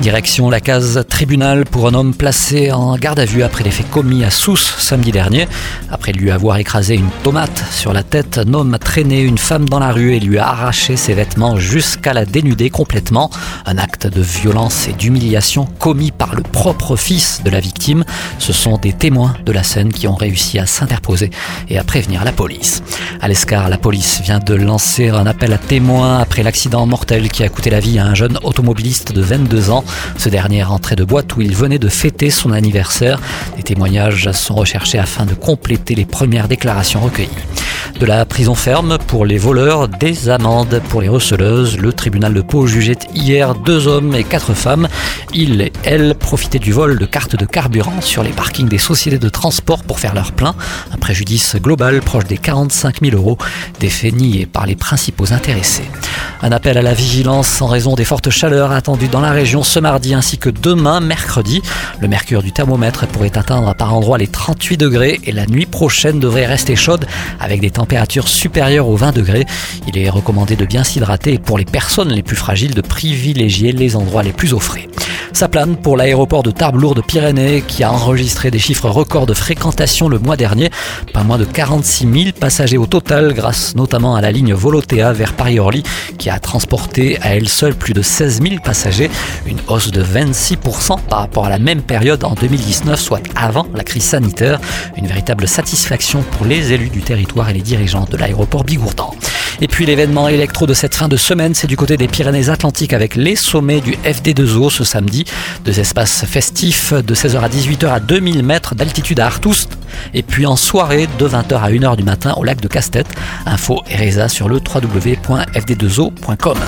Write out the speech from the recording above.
Direction la case tribunal pour un homme placé en garde à vue après les faits commis à Sousse samedi dernier. Après lui avoir écrasé une tomate sur la tête, un homme a traîné une femme dans la rue et lui a arraché ses vêtements jusqu'à la dénuder complètement. Un acte de violence et d'humiliation commis par le propre fils de la victime. Ce sont des témoins de la scène qui ont réussi à s'interposer et à prévenir la police. À l'Escar, la police vient de lancer un appel à témoins après l'accident mortel qui a coûté la vie à un jeune automobiliste de 22 ans. Ce dernier rentré de boîte où il venait de fêter son anniversaire. Des témoignages sont recherchés afin de compléter les premières déclarations recueillies de la prison ferme pour les voleurs, des amendes pour les receleuses. Le tribunal de Pau jugeait hier deux hommes et quatre femmes. Ils et elles profitaient du vol de cartes de carburant sur les parkings des sociétés de transport pour faire leur plein. Un préjudice global proche des 45 000 euros, des faits niés par les principaux intéressés. Un appel à la vigilance en raison des fortes chaleurs attendues dans la région ce mardi ainsi que demain, mercredi. Le mercure du thermomètre pourrait atteindre par endroits les 38 degrés et la nuit prochaine devrait rester chaude avec des températures supérieures aux 20 degrés. Il est recommandé de bien s'hydrater et pour les personnes les plus fragiles de privilégier les endroits les plus eau frais. Ça plane pour l'aéroport de Tarbes-Lourdes-Pyrénées qui a enregistré des chiffres records de fréquentation le mois dernier. Pas moins de 46 000 passagers au total grâce notamment à la ligne Volotea vers Paris-Orly qui a transporté à elle seule plus de 16 000 passagers, une hausse de 26% par rapport à la même période en 2019, soit avant la crise sanitaire. Une véritable satisfaction pour les élus du territoire et les dirigeants de l'aéroport Bigourdan. Et puis l'événement électro de cette fin de semaine, c'est du côté des Pyrénées-Atlantiques avec les sommets du FD2O ce samedi. Deux espaces festifs de 16h à 18h à 2000 mètres d'altitude à Artoust. Et puis en soirée de 20h à 1h du matin au lac de Castet. Info et sur le www.fd2o.com.